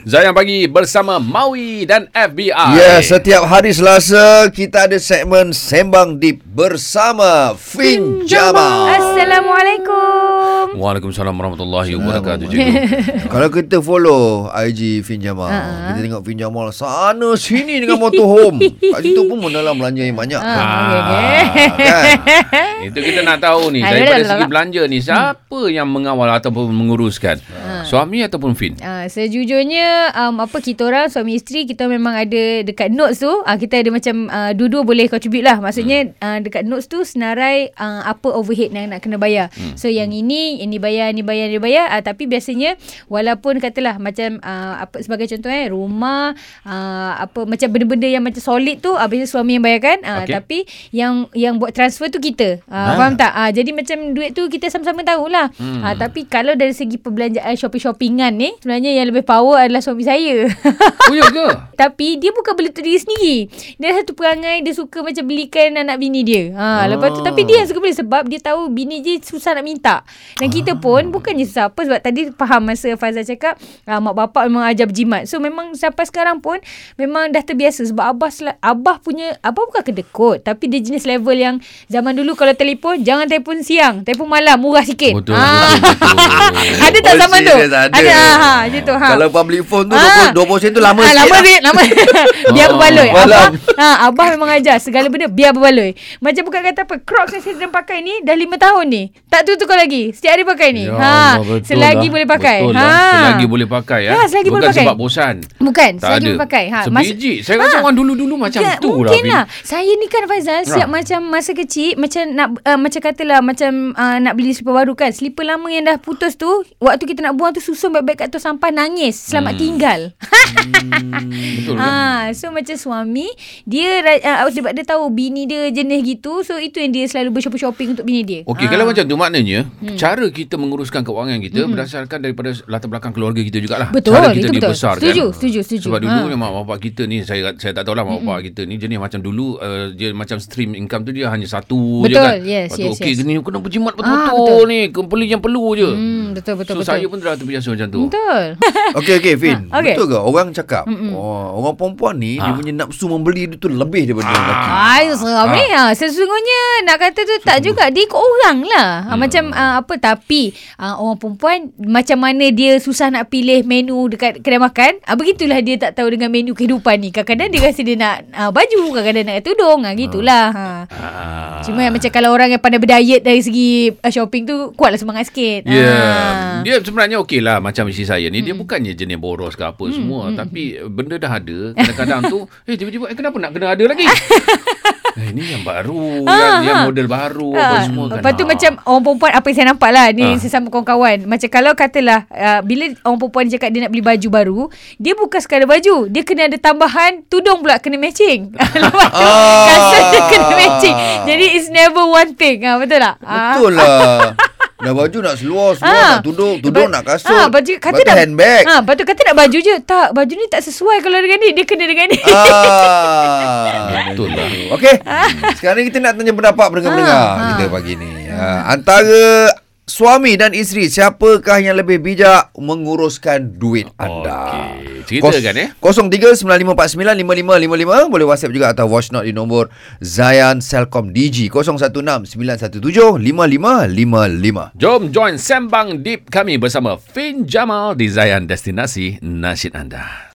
Zayan Pagi bersama Maui dan FBI. Ya, setiap hari Selasa kita ada segmen Sembang Deep bersama Fin Jamal. Assalamualaikum. Waalaikumsalam warahmatullahi wabarakatuh. Kalau kita follow IG Fin Jamal, Ha-ha. kita tengok Fin Jamal sana sini dengan motorhome. Kat situ pun menalam belanja yang banyak. Okey. kan? Itu kita nak tahu ni Ayolah, daripada segi belanja ni siapa yang mengawal ataupun menguruskan? Suami ataupun Fin? Uh, sejujurnya um, apa kita orang suami isteri kita memang ada dekat notes tu uh, kita ada macam uh, dua-dua boleh contribute lah maksudnya uh, dekat notes tu senarai uh, apa overhead yang nak kena bayar so yang ini ini bayar ini bayar ini bayar uh, tapi biasanya walaupun katalah macam uh, apa sebagai contoh eh rumah uh, apa macam benda-benda yang macam solid tu uh, biasanya suami yang bayarkan uh, Okey. tapi yang yang buat transfer tu kita uh, Ah. faham tak uh, jadi macam duit tu kita sama-sama tahulah hmm. uh, tapi kalau dari segi perbelanjaan shopping-shoppingan ni sebenarnya yang lebih power adalah suami saya Oh ya ke? Tapi dia bukan beli untuk diri sendiri. Dia satu perangai dia suka macam belikan anak bini dia. Ha, lepas tu tapi dia yang suka beli sebab dia tahu bini dia susah nak minta. Dan kita pun bukannya susah apa sebab tadi faham masa Fazal cakap ah, mak bapak memang ajar berjimat. So memang sampai sekarang pun memang dah terbiasa sebab abah sel- abah punya abah bukan kedekut tapi dia jenis level yang zaman dulu kalau telefon jangan telefon siang, telefon malam murah sikit. Betul, Ah. betul, betul. ada tak Oh, zaman tu? ada. Ada ha, ha gitu ha. Kalau public phone tu Ah. 20, 20 sen tu lama Ah, sikit. lama lah. sikit lama. biar Oh, berbaloi. Abah, ha, abah memang ajar segala benda biar berbaloi. Macam bukan kata apa, Crocs yang saya sedang pakai ni dah 5 tahun ni. Tak tukar lagi. Setiap hari pakai ni. Ya ha, Allah, betul selagi lah. boleh pakai. Betul ha. lah. Selagi boleh pakai ya. Ya, selagi Bukan boleh pakai. sebab bosan. Bukan, Tak selagi ada. boleh pakai. Ha, mas- Sebiji. Saya rasa Ha. orang dulu-dulu macam Ya, tu lah. mungkin lah. Saya ni kan Faizal siap Ha. macam masa kecil macam nak uh, macam katalah macam uh, nak beli slipper baru kan. Slipper lama yang dah putus tu waktu kita nak buang tu susun baik-baik kat tu sampah nangis selamat Hmm. tinggal. Betul ke? Ha, so macam suami dia uh, sebab dia tahu bini dia jenis gitu, so itu yang dia selalu bershopping-shopping untuk bini dia. Okey, Ha. kalau macam tu maknanya hmm. cara kita menguruskan kewangan kita hmm. berdasarkan daripada latar belakang keluarga kita jugalah. Betul, cara kita itu betul. dibesarkan. Setuju, setuju, setuju. Sebab dulu Ha. ha. mak bapak kita ni saya saya tak tahulah mak bapak kita ni jenis macam dulu uh, dia macam stream income tu dia hanya satu je Betul, kan. yes, Lepas yes, okey yes. gini kena berjimat Ah, betul-betul betul. ni, kembali yang perlu je. Hmm, betul betul so betul. saya pun dah terbiasa macam tu. Betul. Okey okey Fin. Ha, okey. Betul ke orang cakap oh, orang perempuan ni dia Ha. punya nafsu membeli dia tu lebih daripada Ah. lelaki. Ay, seram ni. Ha. Sesungguhnya nak kata tu tak juga. Dia ikut orang lah. Ha, Macam uh, apa. Tapi uh, orang perempuan macam mana dia susah nak pilih menu dekat kedai makan. Uh, begitulah dia tak tahu dengan menu kehidupan ni. Kadang-kadang dia rasa dia nak uh, baju. Kadang-kadang nak tudung. Ha, gitulah. Ha. Ah. Cuma yang macam kalau orang yang pandai berdiet dari segi uh, shopping tu kuatlah semangat sikit. Ya, yeah. Ah. dia sebenarnya okey lah macam isteri saya ni. Dia bukannya jenis boros ke apa semua. Tapi benda dah ada. Kadang-kadang tu, eh tiba-tiba eh, kenapa nak kena ada lagi? eh, ini yang baru kan. Yang model baru apa Ah, semua kan. Lepas tu Ah. macam orang perempuan apa yang saya nampak lah ni Ah. sesama kawan-kawan. Macam kalau katalah uh, bila orang perempuan cakap dia nak beli baju baru, dia bukan sekadar baju, dia kena ada tambahan tudung pula kena matching. Lepas tu Ah. kasut dia kena matching. Jadi it's never one thing. Ha, betul tak? Ah. Betul lah. Dah baju nak seluar, seluar Ah. nak tudung, tudung Lepas- nak kasut. Ah, baju kata Lepas tu nak handbag. Ah, lepas tu kata nak baju je. Tak, baju ni tak sesuai kalau dengan ni. Dia kena dengan ni. Ah, Betul lah. Okey. Sekarang kita nak tanya pendapat pendengar-pendengar Ah, ah. kita pagi ni. Ah, antara suami dan isteri siapakah yang lebih bijak menguruskan duit anda? Okey. Ceritakan, eh. 0395495555 boleh WhatsApp juga atau voice note di nombor Zayan Selcom DG 0169175555. Jom join Sembang Deep kami bersama Fin Jamal di Zayan Destinasi Nasyid Anda.